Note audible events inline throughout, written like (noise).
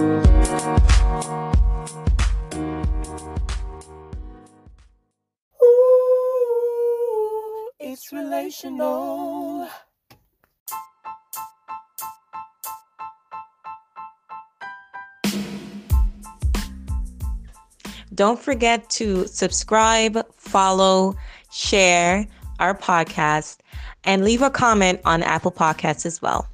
Ooh, it's relational. Don't forget to subscribe, follow, share our podcast, and leave a comment on Apple Podcasts as well.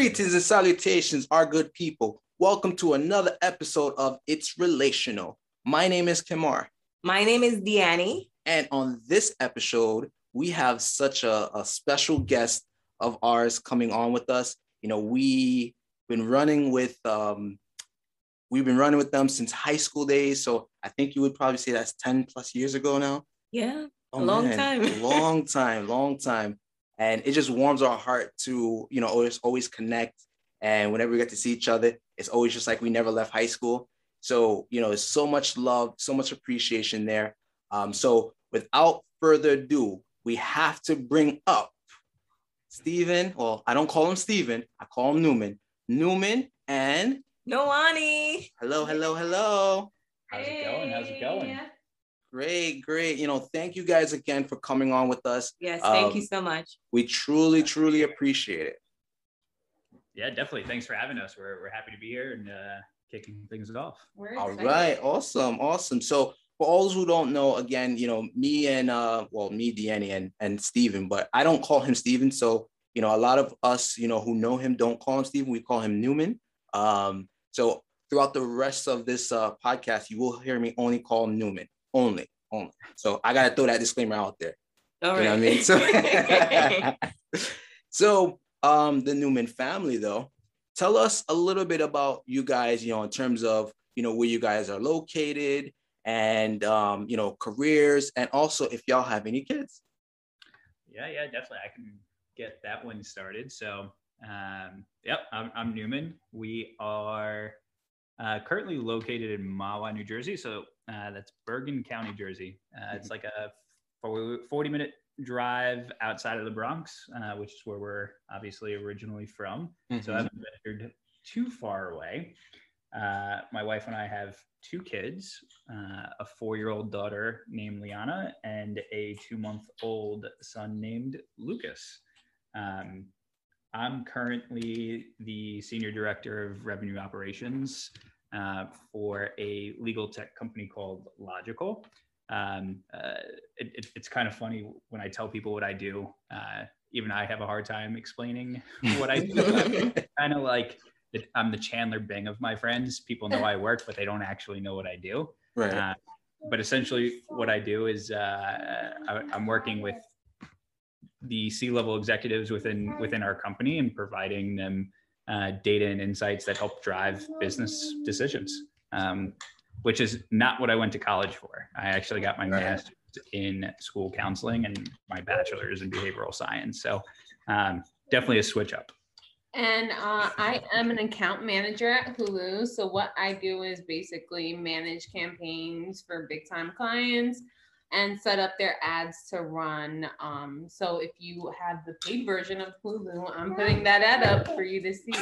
Greetings and salutations, our good people. Welcome to another episode of It's Relational. My name is Kemar, My name is Deannie. and on this episode, we have such a, a special guest of ours coming on with us. You know, we've been running with um, we've been running with them since high school days. So I think you would probably say that's 10 plus years ago now. Yeah, Oh, A long man, time. (laughs) long time, long time. And it just warms our heart to, you know, always always connect. And whenever we get to see each other, it's always just like we never left high school. So, you know, there's so much love, so much appreciation there. Um, so without further ado, we have to bring up Steven. Well, I don't call him Steven, I call him Newman. Newman and Noanni. hello, hello, hello. How's it going? How's it going? Great, great. You know, thank you guys again for coming on with us. Yes, thank Um, you so much. We truly, truly appreciate it. Yeah, definitely. Thanks for having us. We're, we're happy to be here and uh, kicking things off. We're All awesome, awesome. So for all those who don't know, again, you know, me and uh, well, me, Deannie, and and Steven, but I don't call him Steven. So you know, a lot of us, you know, who know him don't call him Steven. We call him Newman. Um, so throughout the rest of this uh, podcast, you will hear me only call him Newman, only, only. So I gotta throw that disclaimer out there. All You know what I mean? So, (laughs) so um, the Newman family, though, tell us a little bit about you guys, you know, in terms of, you know, where you guys are located and, um, you know, careers, and also if y'all have any kids. Yeah, yeah, definitely. I can get that one started. So, um, yep, I'm, I'm Newman. We are uh, currently located in Mahwah, New Jersey. So uh, that's Bergen County, Jersey. Uh, it's like a 40 minute drive outside of the Bronx, uh, which is where we're obviously originally from. so I haven't ventured too far away. Uh, my wife and I have two kids, uh, a four-year-old daughter named Liana and a two-month-old son named Lucas. Um, I'm currently the senior director of revenue operations uh, for a legal tech company called Logikcull. Um, uh, it, it- it's kind of funny when I tell people what I do. Uh, even I have a hard time explaining (laughs) what I do kind of like that I'm the Chandler Bing of my friends. People know I work, but they don't actually know what I do. right. Uh, but essentially, what I do is uh, I, I'm working with the C-level executives within within our company and providing them uh, data and insights that help drive business decisions. Um, which is not what I went to college for. I actually got my Right. master's in school counseling and my bachelor's in behavioral science. So um, definitely a switch up. And uh, I am an account manager at Hulu. So what I do is basically manage campaigns for big time clients and set up their ads to run. Um, so if you have the paid version of Hulu, I'm putting that ad up for you to see.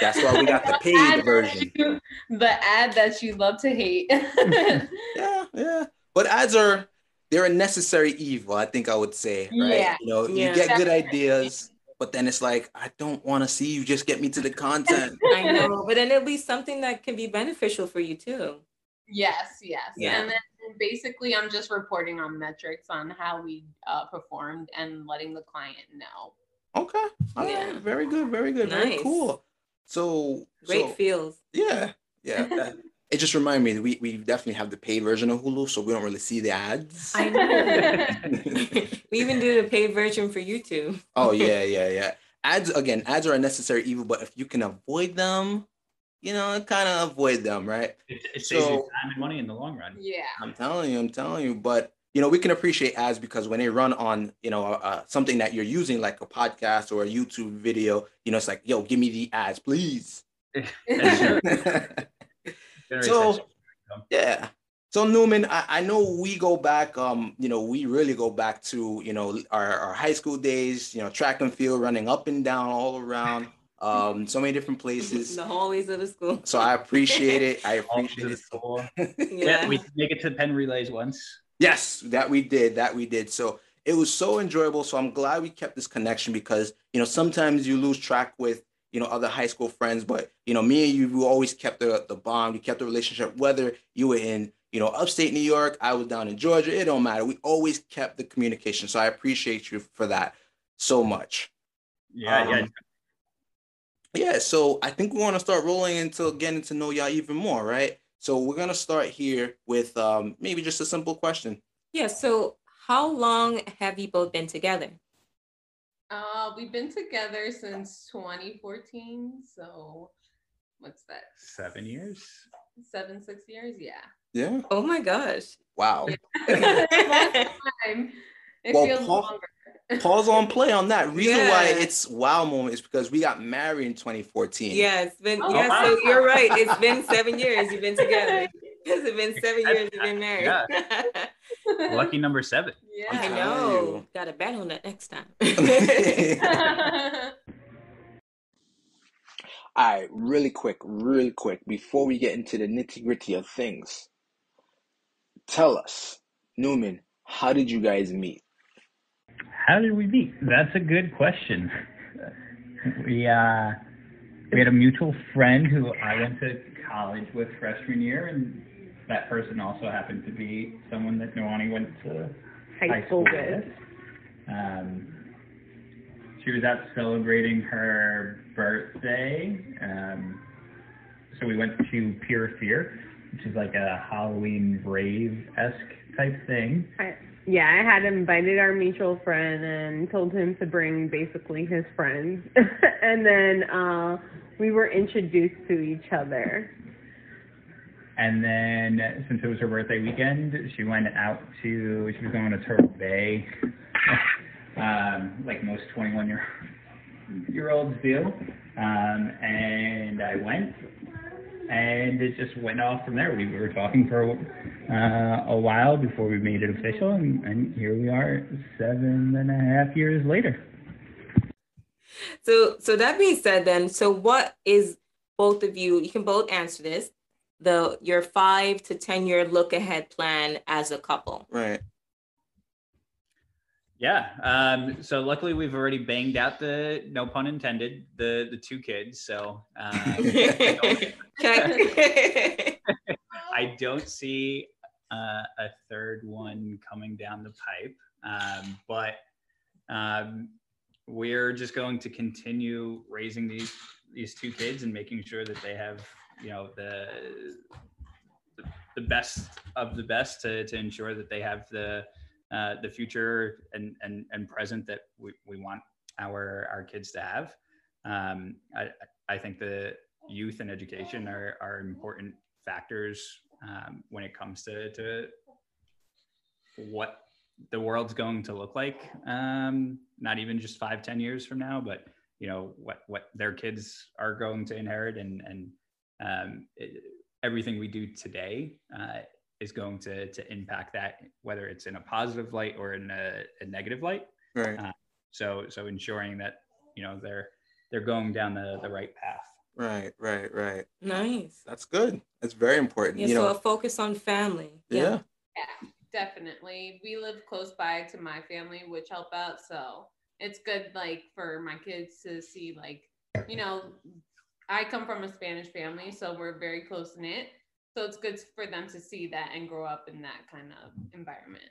That's why we got the (laughs) paid version. you- The ad that you love to hate. (laughs) Yeah, yeah. But ads are they're a necessary evil, I think I would say. Right. Yeah. You know, Yeah. you get good ideas, but then it's like, I don't want to see you, just get me to the content. (laughs) I know, but then it'll be something that can be beneficial for you too. Yes, yes. Yeah. And then basically, I'm just reporting on metrics on how we uh, performed and letting the client know. Okay. All right. Yeah. Very good. Very good. Very cool. So, Great so, feels. yeah, yeah. (laughs) it just reminded me that we, we definitely have the paid version of Hulu, so we don't really see the ads. I know. (laughs) we even do the paid version for YouTube. oh yeah, yeah, yeah. Ads again, ads are a necessary evil, but if you can avoid them, you know, kind of avoid them, right? It, it saves So- you time and money in the long run. Yeah. I'm telling you, I'm telling you. But you know, we can appreciate ads because when they run on, you know, uh, something that you're using, like a podcast or a YouTube video, you know, it's like, yo, give me the ads, please. That's (laughs) true. Very So- yeah. So Newman, I, I know we go back, um, you know, we really go back to, you know, our, our high school days, you know, track and field, running up and down all around, um, so many different places. (laughs) the hallways of the school. So I appreciate it. I (laughs) All appreciate to the it. school. (laughs) Yeah. Yeah, we make it to Penn relays once. Yes, that we did, that we did. So it was so enjoyable. So I'm glad we kept this connection because you know sometimes you lose track with you know other high school friends, but you know me and you we always kept the the bond, we kept the relationship. Whether you were in you know upstate New York, I was down in Georgia, it don't matter. We always kept the communication. So I appreciate you for that so much. Yeah, yeah. Um, Yeah, so I think we want to start rolling into getting to know y'all even more, right? So we're gonna start here with um, maybe just a simple question. Yeah. So, how long have you both been together? Uh, we've been together since 2014. So what's that? Seven years. Seven, six years? Yeah. Yeah. Oh my gosh. Wow. (laughs) Long time. It Well, feels Paul- longer. Pause on play on that. (laughs) Reason why it's wow moment is because we got married in 2014. Yeah, it's been Oh, yeah. wow. So you're right. It's been (laughs) seven years. You've been together. It's been seven years. You've been married. Yeah. (laughs) Lucky number seven. Yeah, I know. you. Got to bet on that next time. All right, really quick, really quick, before we get into the nitty gritty of things, tell us, Newman, how did you guys meet? How did we meet? That's a good question. (laughs) We uh, we had a mutual friend who I went to college with freshman year, and that person also happened to be someone that Noanni went to high, school with. Um, she was out celebrating her birthday, um, so we went to Pure Fear, which is like a Halloween rave esque type thing. I, yeah, I had invited our mutual friend and told him to bring basically his friends. (laughs) and then uh we were introduced to each other. And then, since it was her birthday weekend, she went out to, she was going to Turtle Bay, (laughs) um, like most 21 year, year olds do. Um, and I went, and it just went off from there. We were talking for uh, a while before we made it official, and, and here we are seven and a half years later. So, so that being said, then, so what is both of you? You can both answer this. The your five to ten year look ahead plan as a couple. Right. Yeah. Um, so luckily we've already banged out the no pun intended the the two kids. So (laughs) um, I, don't, I don't see uh, a third one coming down the pipe. Um, but um, we're just going to continue raising these these two kids and making sure that they have you know the the, best of the best to, to ensure that they have the uh, the future and, and, and present that we, we want our, our kids to have. Um, I, I think the youth and education are, are important factors um, when it comes to, to what the world's going to look like. Um, not even just five, ten years from now, but you know what what their kids are going to inherit, and and um, it, everything we do today uh, is going to to impact that, whether it's in a positive light or in a, a negative light. Right. So so ensuring that you know they're they're going down the the right path. Right. Right. Right. nice. That's good. That's very important. Yeah. you so know. a focus on family. yeah. Yeah, definitely. We live close by to my family, which help out. So it's good like for my kids to see like, you know, I come from a Spanish family, so we're very close knit. So it's good for them to see that and grow up in that kind of environment.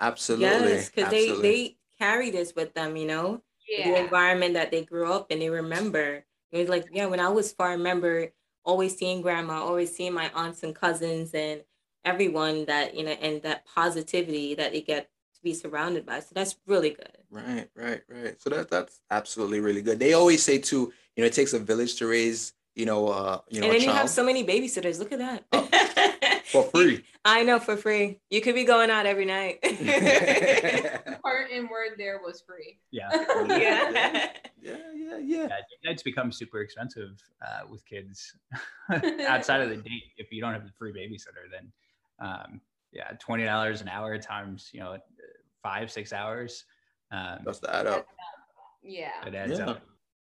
Absolutely. Yes, because they they carry this with them. You know. the environment that they grew up in, they remember. It was like, yeah, when I was far, I remember always seeing grandma, always seeing my aunts and cousins and everyone that, you know, and that positivity that they get to be surrounded by. So that's really good. Right, right, right. So that that's absolutely really good. They always say too, you know, it takes a village to raise, you know, uh, you know, and a then you have so many babysitters. Look at that. (laughs) for free. I know for free. You could be going out every night. (laughs) Part Important word there was free. Yeah. (laughs) yeah. Yeah, yeah, yeah. Yeah, nights become super expensive uh, with kids (laughs) outside of the date. If you don't have the free babysitter, then um, yeah, twenty dollars an hour times you know five six hours. Um, That's the add up. Yeah. it adds Yeah. up.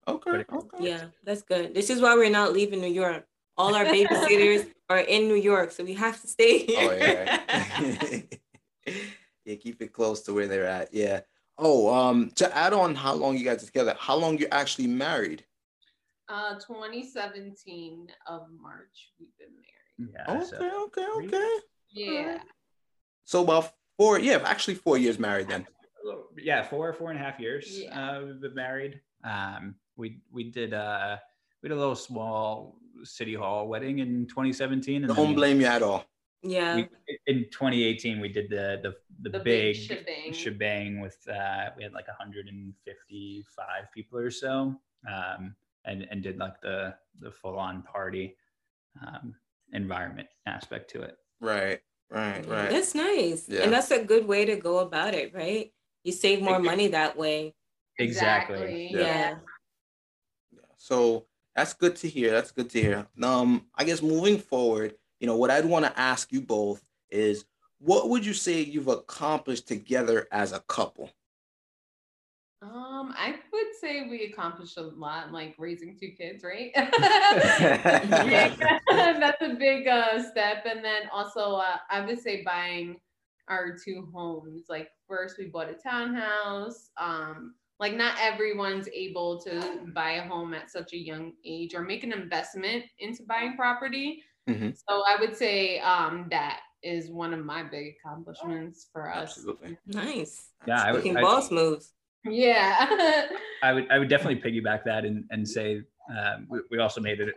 Okay. Okay. Yeah, that's good. This is why we're not leaving New York. All our babysitters (laughs) are in New York, so we have to stay here. Oh yeah. (laughs) yeah, keep it close to where they're at. Yeah. Oh, um, to add on how long you guys are together, how long you actually married? Uh, 2017 of March, we've been married. Yeah. Okay, so- okay, okay. Yeah. So about four, yeah, actually four years married then. yeah, four four and a half years. Yeah. Uh, we've been married. Um, we we did uh we did a little small city hall wedding in 2017, and Don't then blame you at all. Yeah. we, in 2018 we did the the the, The big big, shebang. shebang with uh we had like 155 people or so um and and did like the the full on party um environment aspect to it Right, right, right. That's nice. Yeah. And that's a good way to go about it, right? You save more money that way. exactly, Yeah. Yeah. Yeah. So that's good to hear. That's good to hear. Um, I guess moving forward, you know, what I'd want to ask you both is what would you say you've accomplished together as a couple? Um, I would say we accomplished a lot, like raising two kids, right? (laughs) (laughs) Yeah, (laughs) That's a big uh, step. And then also, uh, I would say buying our two homes. Like first, we bought a townhouse. Um, like not everyone's able to buy a home at such a young age or make an investment into buying property. Mhm. So I would say um, that is one of my big accomplishments for us. Absolutely. Nice. Yeah, I would- Making I- boss moves. Yeah. (laughs) I would I would definitely piggyback that and and say um, we, we also made it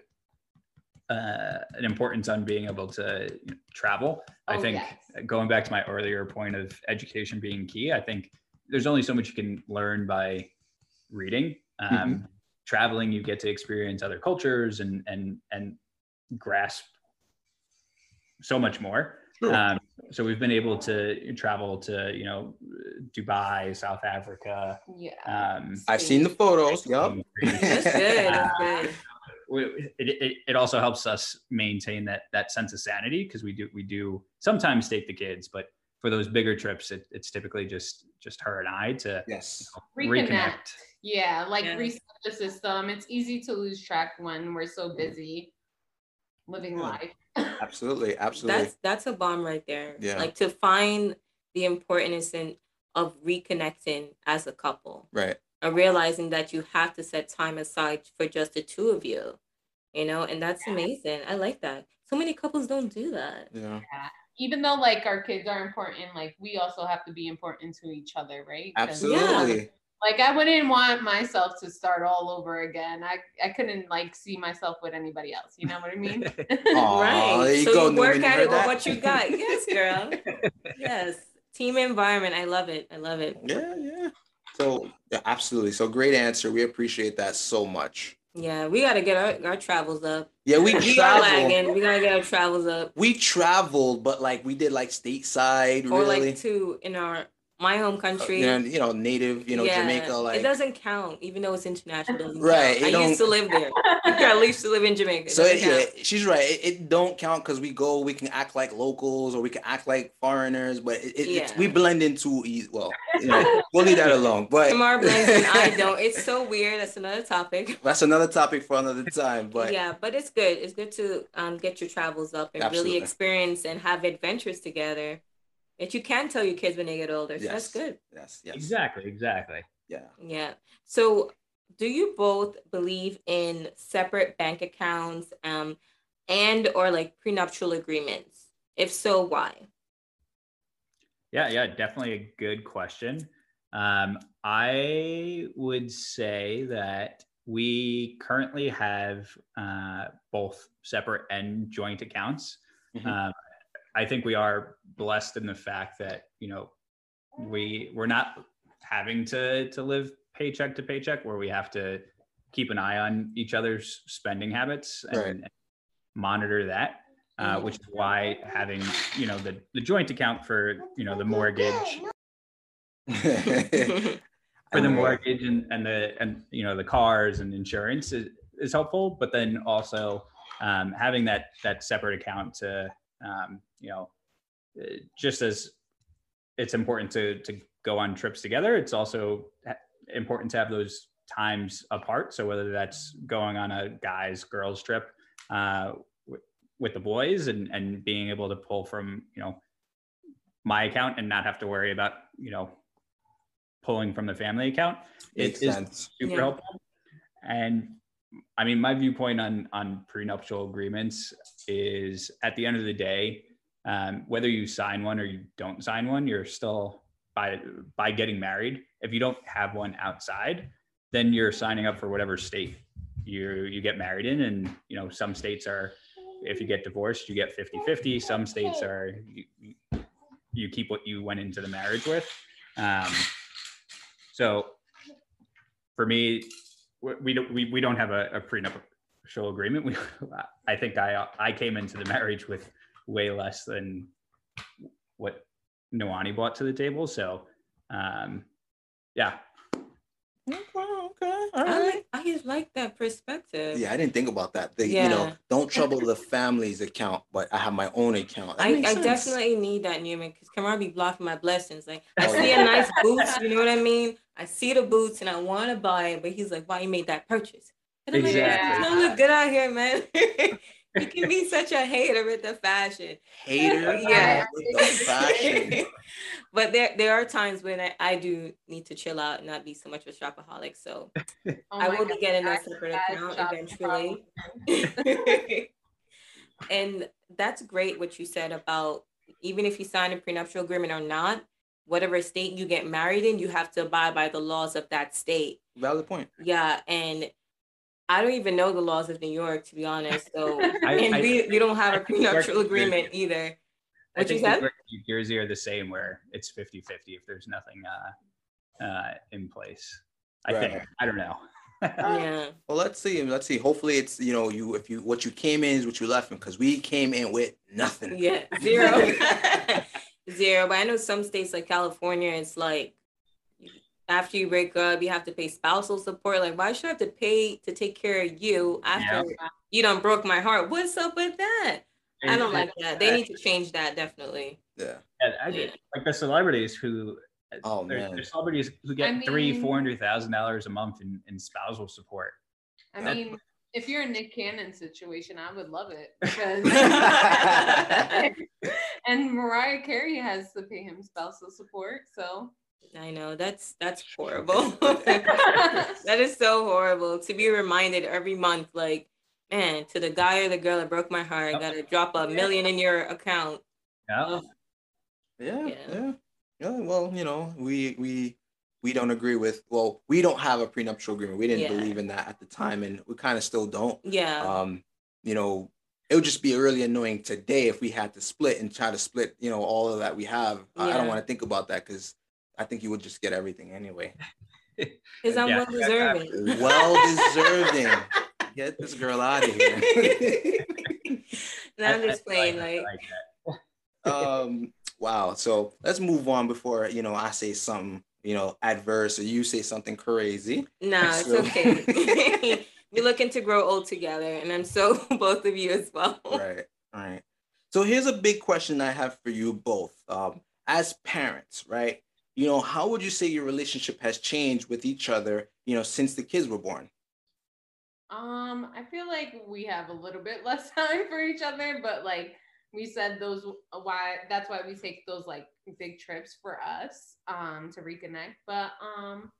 uh, an importance on being able to you know, travel. I Oh, think yes. going back to my earlier point of education being key, I think there's only so much you can learn by reading. Um, Traveling, you get to experience other cultures and and and grasp so much more. True. Um, so we've been able to travel to you know Dubai, South Africa. yeah. Um, I've seen the photos. Yup. (laughs) That's good. That's good. we, it, it, it also helps us maintain that that sense of sanity because we do we do sometimes take the kids but for those bigger trips it, it's typically just just her and i to Yes. Reconnect. Yeah, like Yeah. reset the system. It's easy to lose track when we're so busy living Yeah. life. (laughs) Absolutely. Absolutely. That's that's a bomb right there. Yeah. Like to find the importance in of reconnecting as a couple. right. and realizing that you have to set time aside for just the two of you you know and that's amazing i like that so many couples don't do that Yeah. Even though like our kids are important, like we also have to be important to each other, right? Absolutely. Like I wouldn't want myself to start all over again. I I couldn't like see myself with anybody else. You know what I mean? (laughs) (laughs) Aw, right you so go, you work at it with what you got (laughs) yes girl yes team environment i love it i love it Yeah. Yeah. So yeah, absolutely. So great answer. We appreciate that so much. yeah we got to get our, our travels up Yeah, we we are traveled. lagging we got to get our travels up We traveled, but like we did like stateside, or really. like to in our my home country you know, you know, native, you know, Yeah, Jamaica, like it doesn't count, even though it's international. (laughs) it Right, it I used to live there. (laughs) (laughs) I used to live in Jamaica. It So it, yeah, she's right. It, it don't count because we go, we can act like locals or we can act like foreigners, but it, it, it's, we blend in too easy. Well, you know, we'll leave that alone. But Tamar blends and I don't. It's so weird. That's another topic. that's another topic for another time. But yeah, but it's good. It's good to um get your travels up and Absolutely. really experience and have adventures together that you can tell your kids when they get older. So that's good. yes, yes, exactly exactly yeah. Yeah. So do you both believe in separate bank accounts um and or like prenuptial agreements? If so, why? yeah yeah definitely a good question um, i would say that we currently have uh, both separate and joint accounts Mhm. um, i think we are blessed in the fact that you know we we're not having to to live paycheck to paycheck where we have to keep an eye on each other's spending habits and, Right. and monitor that uh, Mhm. which is why having you know the the joint account for you know the mortgage (laughs) (laughs) for the mortgage and, and the and you know the cars and insurance is, is helpful but then also um, having that that separate account to um, you know uh, just as it's important to to go on trips together, it's also important to have those times apart. So whether that's going on a guys girls trip uh, w- with the boys and and being able to pull from you know my account and not have to worry about you know pulling from the family account Makes it is sense. super Yeah. helpful and i mean my viewpoint on on prenuptial agreements is at the end of the day um, whether you sign one or you don't sign one you're still by by getting married. If you don't have one outside then you're signing up for whatever state you you get married in. And you know some states are if you get divorced you get 50 50 some states are you, you- keep what you went into the marriage with. Um, so for me we, we don't we, we don't have a, a prenuptial agreement we i think i i came into the marriage with way less than what Noanni brought to the table so um yeah Okay, okay, all I like, I just like that perspective. Yeah, I didn't think about that. The, You know, don't trouble the family's account, but I have my own account. That I, I definitely need that Newman because Kemar be blocking my blessings. Like I Oh, see yeah. a nice boots, you know what I mean? I see the boots and I want to buy it, but he's like, "Why you made that purchase?" And I'm like, Exactly. "It's gonna look good out here, man." (laughs) you can be (laughs) such a hater with the fashion. hater. (laughs) Yeah. with the fashion. but there there are times when I, I do need to chill out and not be so much of a shopaholic. So Oh I my will be getting I a separate account eventually. and that's great what you said about even if you sign a prenuptial agreement or not, whatever state you get married in, you have to abide by the laws of that state. Valid point. Yeah, and I don't even know the laws of New York to be honest. So (laughs) (laughs) I- and I- we, we don't have I a think New prenuptial agreement either. I What you think New said? New Jersey are the same where it's 50 50 if there's nothing uh, uh, in place. I think. I don't know. (laughs) Yeah. Well, let's see. Let's see. Hopefully, it's you know you if you what you came in is what you left in because we came in with nothing. Yeah, zero. Zero. But I know some states like California, it's like after you break up, you have to pay spousal support. Like, why should I have to pay to take care of you after you done broke my heart? What's up with that? I don't like that. They need to change that definitely. Yeah. Yeah, I did. Like the celebrities who. Uh, oh, there- man. There's celebrities who get I three, mean- four hundred thousand dollars a month in, in spousal support. I Yep. mean, if you're a Nick Cannon situation, I would love it (laughs) because (laughs) and Mariah Carey has to pay him spousal support. So I know that's that's horrible. (laughs) that is so horrible to be reminded every month. Like, man, to the guy or the girl that broke my heart, I Yep. gotta drop a million in your account. Yeah. Yeah, Yeah. yeah, yeah. Well, you know, we we we don't agree with. Well, we don't have a prenuptial agreement. We didn't Yeah. believe in that at the time, and we kind of still don't. Yeah. Um, you know, it would just be really annoying today if we had to split and try to split. You know, all of that we have. I, I don't want to think about that because I think you would just get everything anyway. (laughs) Because I'm Yeah. well deserving. Well deserving. (laughs) Get this girl out of here. no, I'm just I playing. like- Like, I like that. um wow so let's move on before you know i say something you know adverse or you say something crazy no, (laughs) it's So- okay. (laughs) We're looking to grow old together, and I'm so (laughs) both of you as well. right right so here's a big question i have for you both um as parents right you know how would you say your relationship has changed with each other you know since the kids were born um I feel like we have a little bit less time for each other, but like we said those why that's why we take those like big trips for us um to reconnect. But um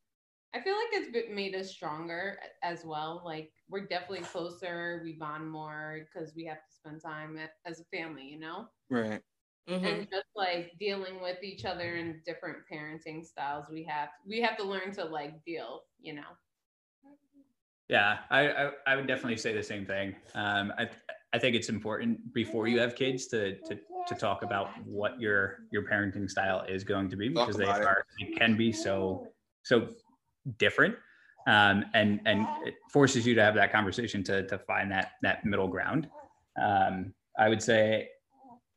I feel like it's made us stronger as well. Like we're definitely closer, we bond more because we have to spend time as a family, you know? right Mhm. and just like dealing with each other and different parenting styles we have we have to learn to like deal you know Yeah, I, I, I would definitely say the same thing. Um, I, I think it's important before you have kids to, to, to talk about what your, your parenting style is going to be because they are, it can be so, so different. Um, and, and it forces you to have that conversation to, to find that, that middle ground. Um, I would say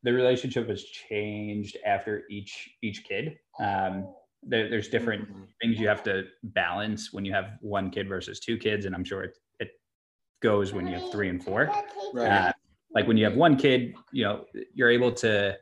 the relationship has changed after each, each kid. Um, there, there's different things you have to balance when you have one kid versus two kids and i'm sure it, it goes when you have three and four right uh, like when you have one kid you know you're able to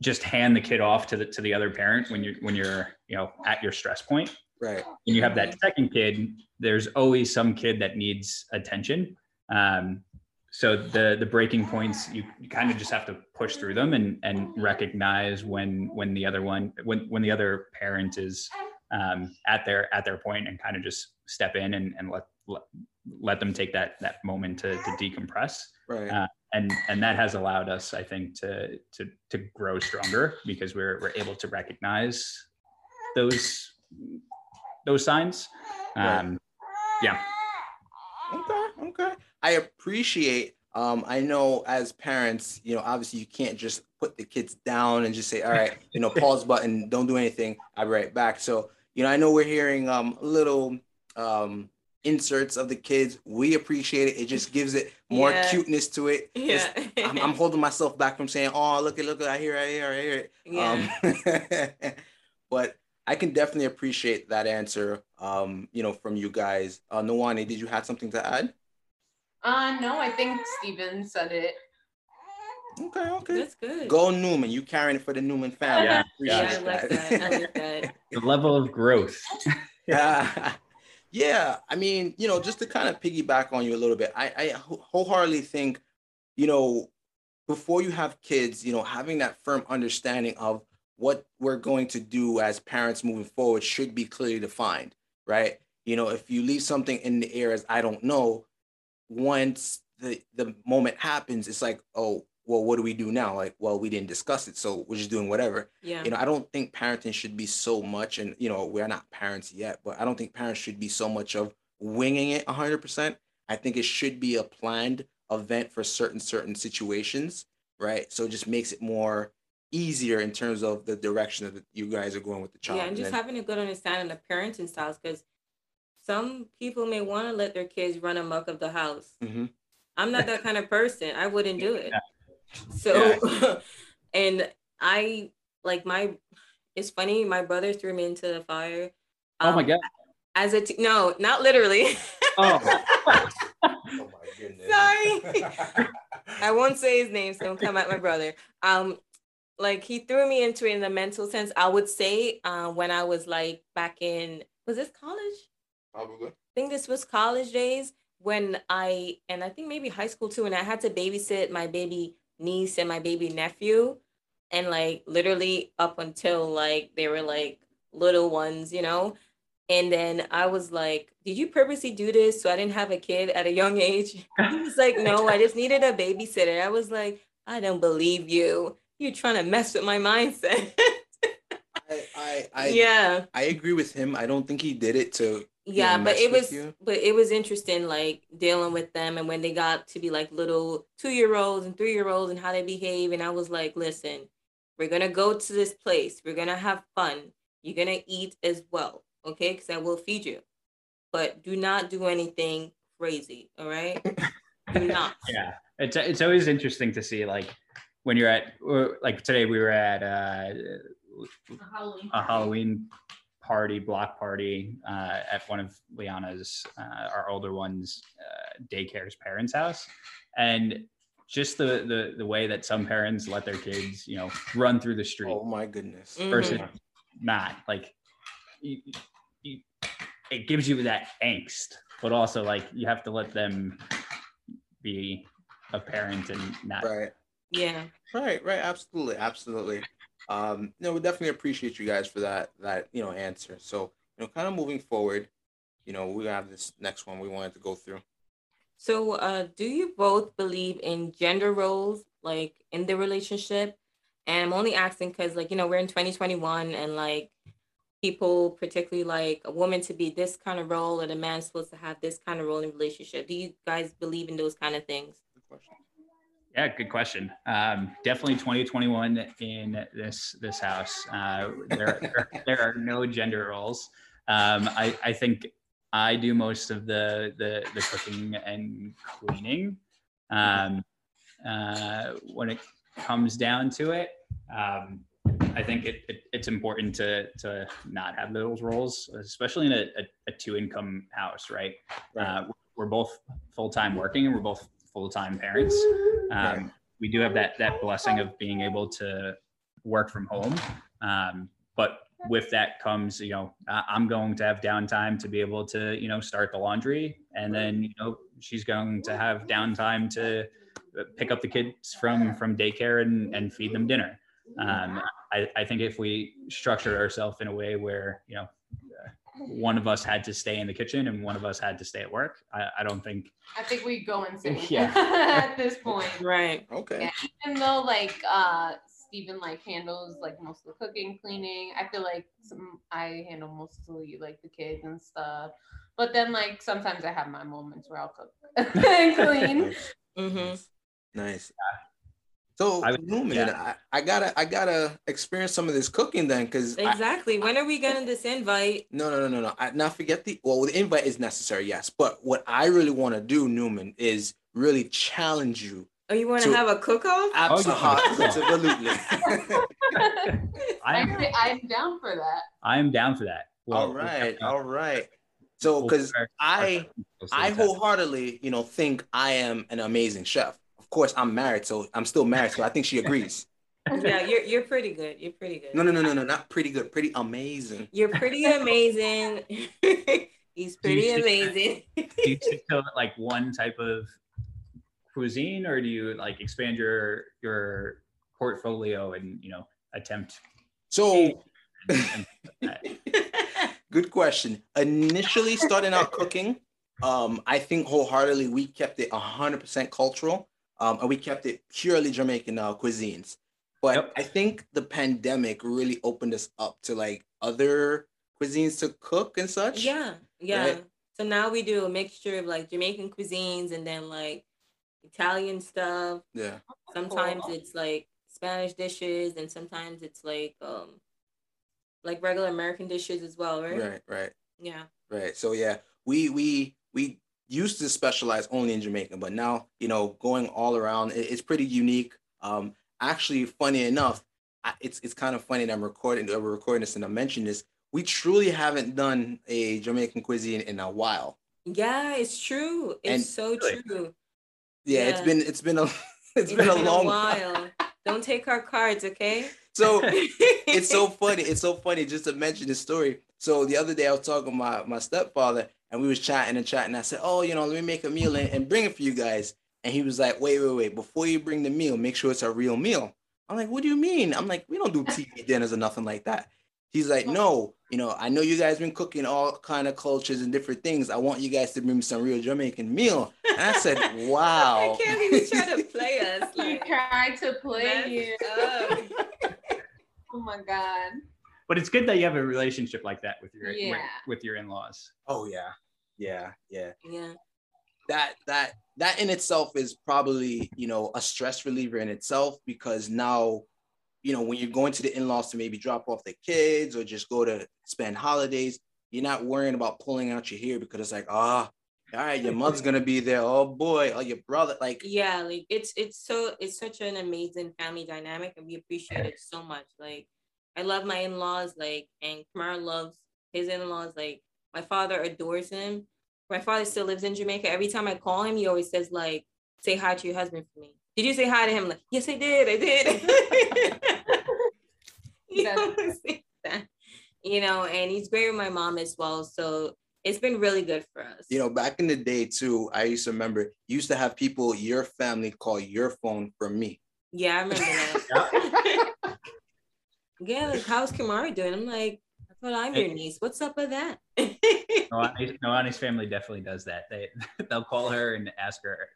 just hand the kid off to the to the other parent when you're when you're you know at your stress point Right. when you have that second kid, there's always some kid that needs attention. Um, so the the breaking points, you, you kind of just have to push through them and and recognize when when the other one when when the other parent is um, at their at their point and kind of just step in and, and let, let let them take that that moment to to decompress Right. Uh, and and that has allowed us i think to to to grow stronger because we're we're able to recognize those those signs Right. um yeah Okay, okay. I appreciate. Um, I know as parents, you know, obviously you can't just put the kids down and just say, "All right, you know, (laughs) pause button, don't do anything. I'll be right back." So, you know, I know we're hearing um little um inserts of the kids. We appreciate it. It just gives it more Yeah. cuteness to it. Yeah. It's- I'm, I'm holding myself back from saying, "Oh, look at look at I hear it, I hear it, I hear it." yeah. Um, (laughs) but I can definitely appreciate that answer. Um, you know, from you guys. Uh, Noanni, did you have something to add? Uh, no, I think Steven said it. Okay, okay. That's good. Go Newman. You carrying it for the Newman family. Yeah, yeah, I Appreciate like that. I like that. (laughs) the level of growth yeah. (laughs) yeah. I mean, you know, just to kind of piggyback on you a little bit, I, I wholeheartedly think, you know, before you have kids, you know, having that firm understanding of what we're going to do as parents moving forward should be clearly defined, right? You know, if you leave something in the air as I don't know, once the the moment happens, it's like, oh, well, what do we do now? Like, well, we didn't discuss it, so we're just doing whatever Yeah. you know i don't think parenting should be so much and you know we're not parents yet but i don't think parents should be so much of winging it 100% i think it should be a planned event for certain certain situations right so it just makes it more easier in terms of the direction that you guys are going with the child Yeah, and just then- having a good understanding of parenting styles because some people may want to let their kids run amok of the house. Mhm. I'm not that kind of person. I wouldn't do it. Yeah. So, (laughs) and I like my. It's funny. My brother threw me into the fire. oh my um, god As a t- no, not literally. (laughs) oh (laughs) oh my goodness Sorry. I won't say his name, so don't come at my brother. Um, like he threw me into it in the mental sense. I would say, uh, when I was like back in was this college? Probably. I think this was college days when I and I think maybe high school too, and I had to babysit my baby niece and my baby nephew, and like literally up until like they were like little ones, you know. And then I was like, "Did you purposely do this so I didn't have a kid at a young age?" (laughs) He was like, "No, I just needed a babysitter." I was like, "I don't believe you. You're trying to mess with my mindset." (laughs) I, I, I, yeah. I agree with him. I don't think he did it to yeah but it was you? but it was interesting like dealing with them and when they got to be like little two year olds and three year olds and how they behave and i was like listen we're gonna go to this place. We're gonna have fun. You're gonna eat as well okay? Because i will feed you. But do not do anything crazy all right? Do (laughs) not. Yeah. It's it's always interesting to see like when you're at like today we were at uh, Halloween. a Halloween party, block party uh, at one of Liana's, uh, our older one's uh, daycare's parents' house, and just the, the the way that some parents let their kids, you know, run through the street oh my goodness Mhm. versus not like you, you, it gives you that angst, but also like you have to let them be a parent and not right yeah Right, right, absolutely, absolutely. Um, no, we definitely appreciate you guys for that that you know answer. So, you know, kind of moving forward, you know, we have this next one we wanted to go through. So, uh, do you both believe in gender roles, like in the relationship? And I'm only asking because, like, you know, we're in 2021 and like people, particularly like a woman to be this kind of role and a man supposed to have this kind of role in relationship. Do you guys believe in those kind of things? Good question. Yeah, good question. Um, definitely 2021 in this this house. Uh, there, there, (laughs) there are no gender roles. Um, I, I think I do most of the the, the cooking and cleaning. Um, uh, when it comes down to it, um, I think it, it, it's important to to not have those roles, especially in a, a, a two income house, right? Uh, we're both full time working and we're both full time parents. Um, We do have that that blessing of being able to work from home. Um, but with that comes, you know, I'm going to have downtime to be able to, you know, start the laundry, and then you know she's going to have downtime to uh, pick up the kids from from daycare and and feed them dinner. Um, I, I think if we structured ourselves in a way where you know one of us had to stay in the kitchen and one of us had to stay at work, I, I don't think I think we go insane (laughs) Yeah. (laughs) at this point. Right. Okay. Even though like uh Steven like handles like most of the cooking, cleaning. I feel like some I handle mostly like the kids and stuff. But then like sometimes I have my moments where I'll cook (laughs) and clean. Mm-hmm. Nice. So I would- Newman, yeah. I, I gotta I gotta experience some of this cooking then, because Exactly. When are we getting this invite? no no no no no. I now forget the well the invite is necessary yes, but what I really want to do Newman is really challenge you. Oh, you want to have a cook-off? Oh, Absolutely. yeah. (laughs) I I'm I'm down for that. I'm down for that. all right, all right. So because I I wholeheartedly, you know, think I am an amazing chef. Of course, I'm married, so I'm still married, so I think she agrees. (laughs) yeah, you're you're pretty good. You're pretty good. No, no, no, no, no, not pretty good, pretty amazing. You're pretty amazing. (laughs) He's Do you pretty think that- amazing. (laughs) do you stick to like one type of cuisine or do you like expand your your portfolio and you know attempt So, and, and good question. Initially, starting out cooking, um, I think wholeheartedly we kept it 100% cultural, um, and we kept it purely Jamaican uh, cuisines. But Yep. I think the pandemic really opened us up to like other cuisines to cook and such. yeah, yeah. Right. So now we do a mixture of like Jamaican cuisines and then like Italian stuff. Yeah. Sometimes Cool. it's like Spanish dishes, and sometimes it's like um like regular American dishes as well, right? Right. Right. Yeah. Right. So yeah, we we we used to specialize only in Jamaican, but now you know going all around, it- it's pretty unique. Um, actually, funny enough, I, it's it's kind of funny that I'm recording. that We're recording this, and I mentioned this. We truly haven't done a Jamaican cuisine in a while. Yeah, it's true. It's And- so Really? true. Yeah, it's been it's been a (laughs) it's been a long while. Don't take our cards, okay? So it's so (laughs) funny. It's so funny just to mention this story. So the other day I was talking to my, my stepfather and we was chatting and chatting. I said, Oh, you know, let me make a meal and, and bring it for you guys. And he was like, Wait, wait, wait. Before you bring the meal, make sure it's a real meal. I'm like, What do you mean? I'm like, we don't do TV (laughs) dinners or nothing like that. He's like, No, you know, I know you guys been cooking all kind of cultures and different things. I want you guys to bring me some real Jamaican meal. And I said, (laughs) Wow. I can't even try to play us. (laughs) He Like, tried to play you. Oh my god. but it's good that you have a relationship like that with your Yeah. with, with your in-laws oh yeah. Yeah, yeah. yeah. that that that in itself is probably you know a stress reliever in itself because now you know when you're going to the in-laws to maybe drop off the kids or just go to spend holidays you're not worrying about pulling out your hair because it's like ah all right your mother's (laughs) gonna be there oh boy oh your brother like Yeah, like it's it's so it's such an amazing family dynamic and we appreciate it so much. Like I love my in-laws, like and Kamara loves his in-laws. Like my father adores him. My father still lives in Jamaica. Every time I call him, he always says, like, say hi to your husband for me. Did you say hi to him? Like, yes, I did, I did. (laughs) He That's- always says that. You know, and he's great with my mom as well. So it's been really good for us. you know back in the day too i used to remember you used to have people your family call your phone for me Yeah, I remember that. (laughs) (laughs) yeah, like how's Kamari doing? I'm like, I thought I'm your niece. What's up with that? (laughs) Noanni's, Noanni's family definitely does that they (laughs) they'll call her and ask her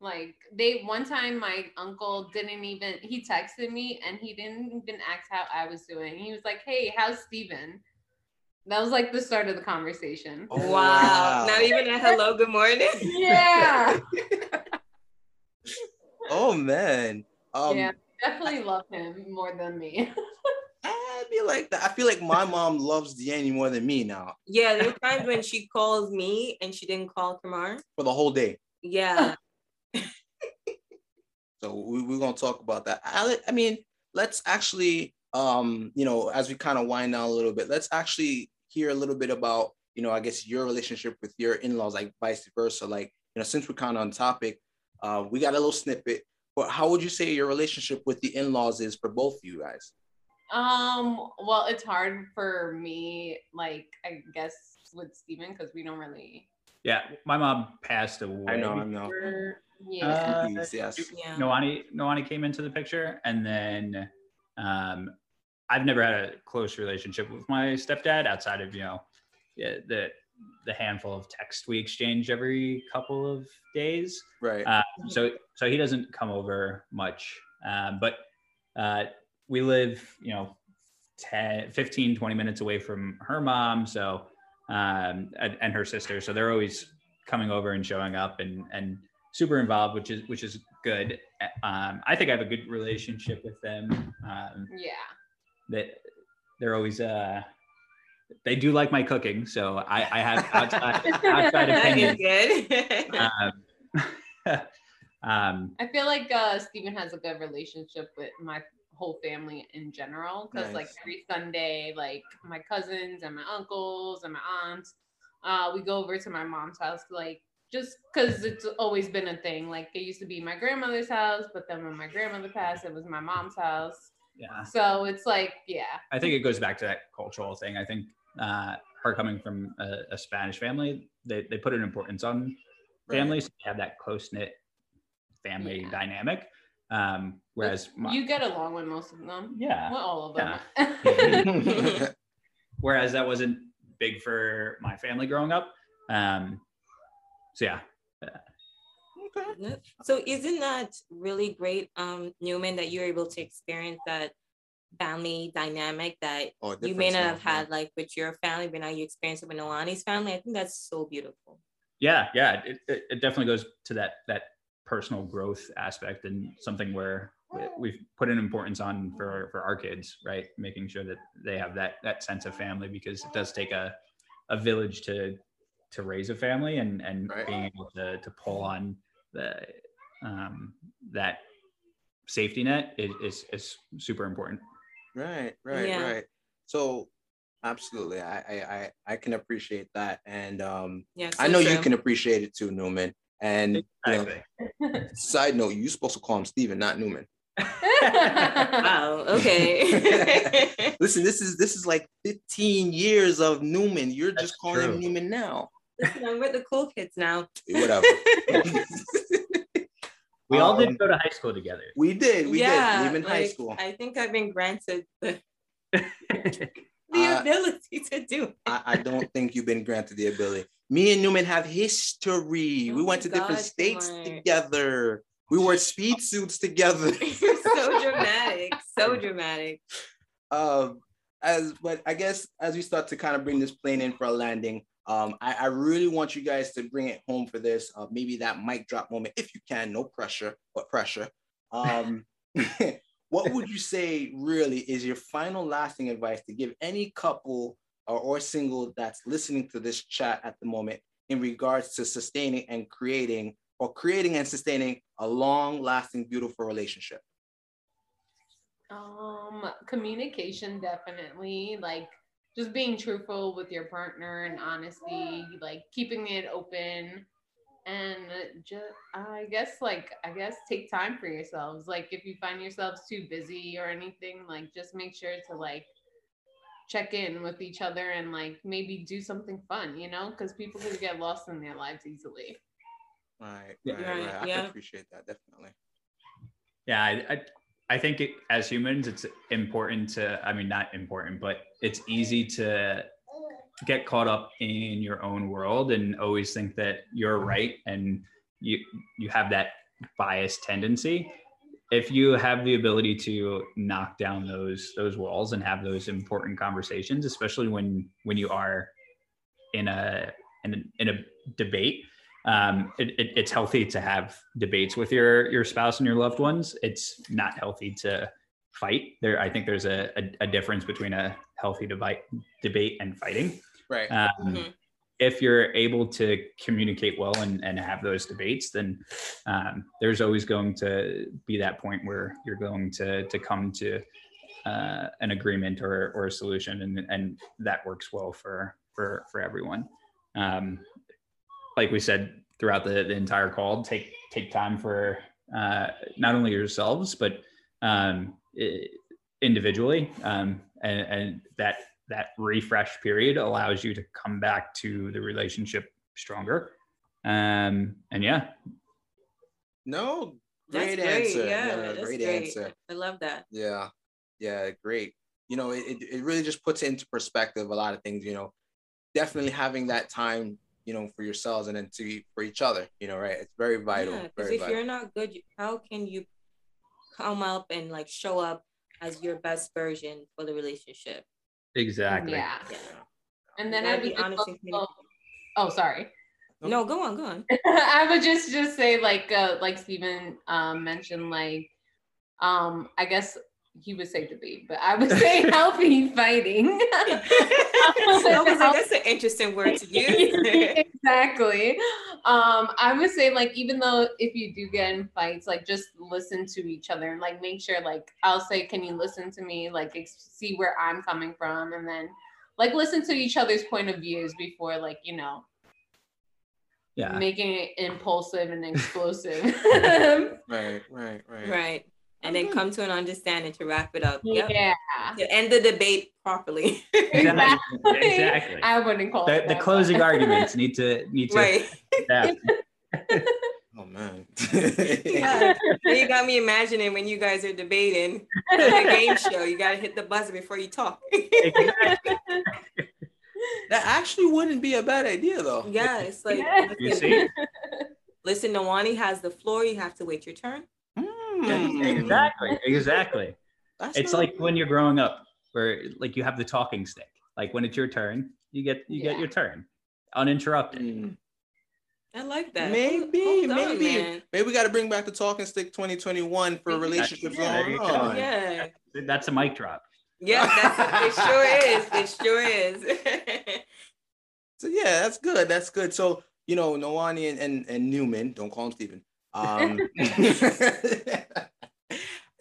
Like they one time my uncle didn't even he texted me and he didn't even ask how I was doing. He was like, Hey, how's Steven? That was like the start of the conversation. Oh, wow. wow. Not even a hello, good morning. (laughs) Yeah. oh man um yeah. Definitely love him more than me. I feel like that. I feel like my mom loves Deanne more than me now Yeah, there are times when she calls me and she didn't call Kemar. for the whole day. Yeah. (laughs) So we, we're gonna talk about that. I, I mean, let's actually, um, you know, as we kind of wind down a little bit, let's actually hear a little bit about, you know, I guess your relationship with your in-laws, like vice versa. Like, you know, since we're kind of on topic, uh, we got a little snippet, but how would you say your relationship with the in-laws is for both of you guys? Um, well, it's hard for me, like I guess with Steven because we don't really. Yeah, my mom passed away. I know, I know. We're, yeah. Uh, Please, yes. Yeah. Noanni Noanni came into the picture, and then um, I've never had a close relationship with my stepdad outside of you know yeah, the the handful of text we exchange every couple of days. Right. Uh, so so he doesn't come over much, um, but uh, we live you know 10, 15, 20 minutes away from her mom, so um, and, and her sister, so they're always coming over and showing up and and super involved, which is which is good. Um, I think I have a good relationship with them. Um, yeah. that they're always uh, they do like my cooking, so I, I have outside, (laughs) outside opinions. good. Um, (laughs) um, I feel like uh Steven has a good relationship with my whole family in general because like every Sunday, like my cousins and my uncles and my aunts, uh, we go over to my mom's house, like just because it's always been a thing. Like it used to be my grandmother's house, but then when my grandmother passed, it was my mom's house. yeah, So it's like, yeah, I think it goes back to that cultural thing. I think uh, her coming from a, a Spanish family, they, they put an importance on Right. families to have that close knit family Yeah. dynamic. Um, whereas, my, you get along with most of them. yeah, Well, all of them. right. (laughs) (laughs) whereas that wasn't big for my family growing up. Um, so yeah, Yep. So isn't that really great, um, Newman, that you're able to experience that family dynamic that Oh, you may not have had like with your family, but now you experience it with Noanni's family? I think that's so beautiful. yeah, yeah, it, it, it definitely goes to that that personal growth aspect and something where we- we've put an importance on for for our kids, right? Making sure that they have that that sense of family because it does take a a village to to raise a family and and Right. being able to to pull on the um that safety net is is, is super important. Right, right, Yeah. right. So absolutely. I, I I I can appreciate that. And um Yeah. I so know you can appreciate it too, Newman. And you know, side note, you're supposed to call him Steven, not Newman. (laughs) Wow. Okay. (laughs) Listen, this is this is like 15 years of Newman. You're That's just calling him. Newman now. Listen, I'm with the cool kids now. Whatever. (laughs) We all Um, did go to high school together. we did, we yeah, did. Even high school. I think I've been granted the, the Uh, ability to do. it. I, I don't think you've been granted the ability. Me and Newman have history. Oh we went to different states Kemar. together. We wore speed suits together. (laughs) You're so dramatic. So (laughs) dramatic. um, as but I guess as we start to kind of bring this plane in for a landing, um, I, I really want you guys to bring it home for this. Uh, maybe that mic drop moment, if you can, no pressure, but pressure. Um, (laughs) what would you say really is your final lasting advice to give any couple or, or single that's listening to this chat at the moment in regards to sustaining and creating or creating and sustaining a long lasting, beautiful relationship? Um, communication definitely, like just being truthful with your partner and honesty, like keeping it open and just I guess like I guess take time for yourselves. Like if you find yourselves too busy or anything, like just make sure to like check in with each other and like maybe do something fun, you know, because people could get lost in their lives easily. Right, Yeah. right, Right, right. I yeah. appreciate that definitely. Yeah, I, I, I think it, as humans, it's important to, I mean, not important, but it's easy to get caught up in your own world and always think that you're right and you you have that biased tendency. If you have the ability to knock down those those walls and have those important conversations, especially when when you are in a in a, in a debate, um, it, it, it's healthy to have debates with your your spouse and your loved ones. It's not healthy to fight. There, I think there's a, a, a difference between a healthy debate debate and fighting. Right. Um, Mhm. If you're able to communicate well and, and have those debates, then um, there's always going to be that point where you're going to to come to uh, an agreement or, or a solution, and, and that works well for for for everyone. Um, like we said throughout the, the entire call, take take time for uh, not only yourselves but um, individually, um, and, and that that refresh period allows you to come back to the relationship stronger. Um, and yeah. No, great, great. answer. Yeah, yeah great, great, answer. I love that. Yeah, yeah, great. You know, it, it really just puts into perspective a lot of things. You know, definitely having that time, you know, for yourselves and then to for each other. You know, right? It's very vital. Yeah, because if vital. you're not good, how can you come up and like show up as your best version for the relationship? Exactly. Yeah. yeah. And then I'd be honest. oh, sorry. No, go on, go on. (laughs) I would just just say like uh like Steven um mentioned like um I guess he would say debate, but I would say (laughs) healthy fighting. (laughs) no, because that's an interesting word to use. exactly. Um, I would say like even though if you do get in fights, like just listen to each other and like make sure like I'll say, can you listen to me? Like see where I'm coming from, and then like listen to each other's point of views before like you know yeah. making it impulsive and (laughs) explosive. right, (laughs) right, right. Right. And then come to an understanding to wrap it up. Yep. Yeah. To end the debate properly. (laughs) exactly. exactly. I wouldn't call the, the closing arguments need to need to right. Man. (laughs) yeah. You got me imagining when you guys are debating a game show. You gotta hit the buzzer before you talk. exactly. (laughs) That actually wouldn't be a bad idea though. Yeah, it's like (laughs) yeah. you see. Listen, Noanni has the floor. You have to wait your turn. Mm. Exactly. Exactly. That's it's like when you're growing up, where like you have the talking stick. Like when it's your turn, you get you yeah. get your turn, uninterrupted. Mm. I like that. Maybe, Hold maybe, on, maybe we got to bring back the talking stick 2021 for relationships. Yeah, yeah. That's a mic drop. Yeah, that's, it sure is. It sure is. (laughs) so yeah, that's good. That's good. So you know, Noanni and, and, and Newman, don't call him Steven. Um, (laughs)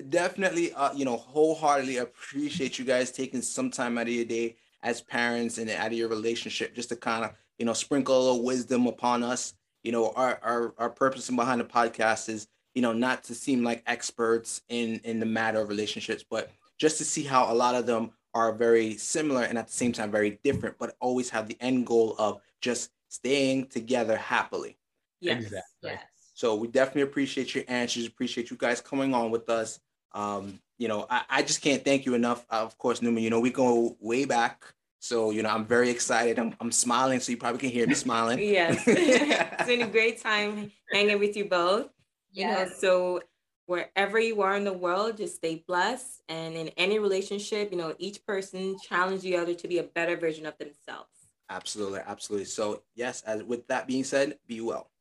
definitely, uh, you know, wholeheartedly appreciate you guys taking some time out of your day as parents and out of your relationship just to kind of, you know, sprinkle a little wisdom upon us. You know, our our our purpose behind the podcast is, you know, not to seem like experts in in the matter of relationships, but just to see how a lot of them are very similar and at the same time very different, but always have the end goal of just staying together happily. Yes. Exactly. Yes. So we definitely appreciate your answers. Appreciate you guys coming on with us. Um, you know, I, I just can't thank you enough. Uh, of course, Newman, you know, we go way back. So, you know, I'm very excited. I'm, I'm smiling, so you probably can hear me smiling. (laughs) yes. (laughs) (laughs) it's been a great time hanging with you both. You know, so wherever you are in the world, just stay blessed. And in any relationship, you know, each person challenge the other to be a better version of themselves. Absolutely, absolutely. So yes, as with that being said, be well.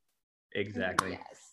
Exactly. Yes.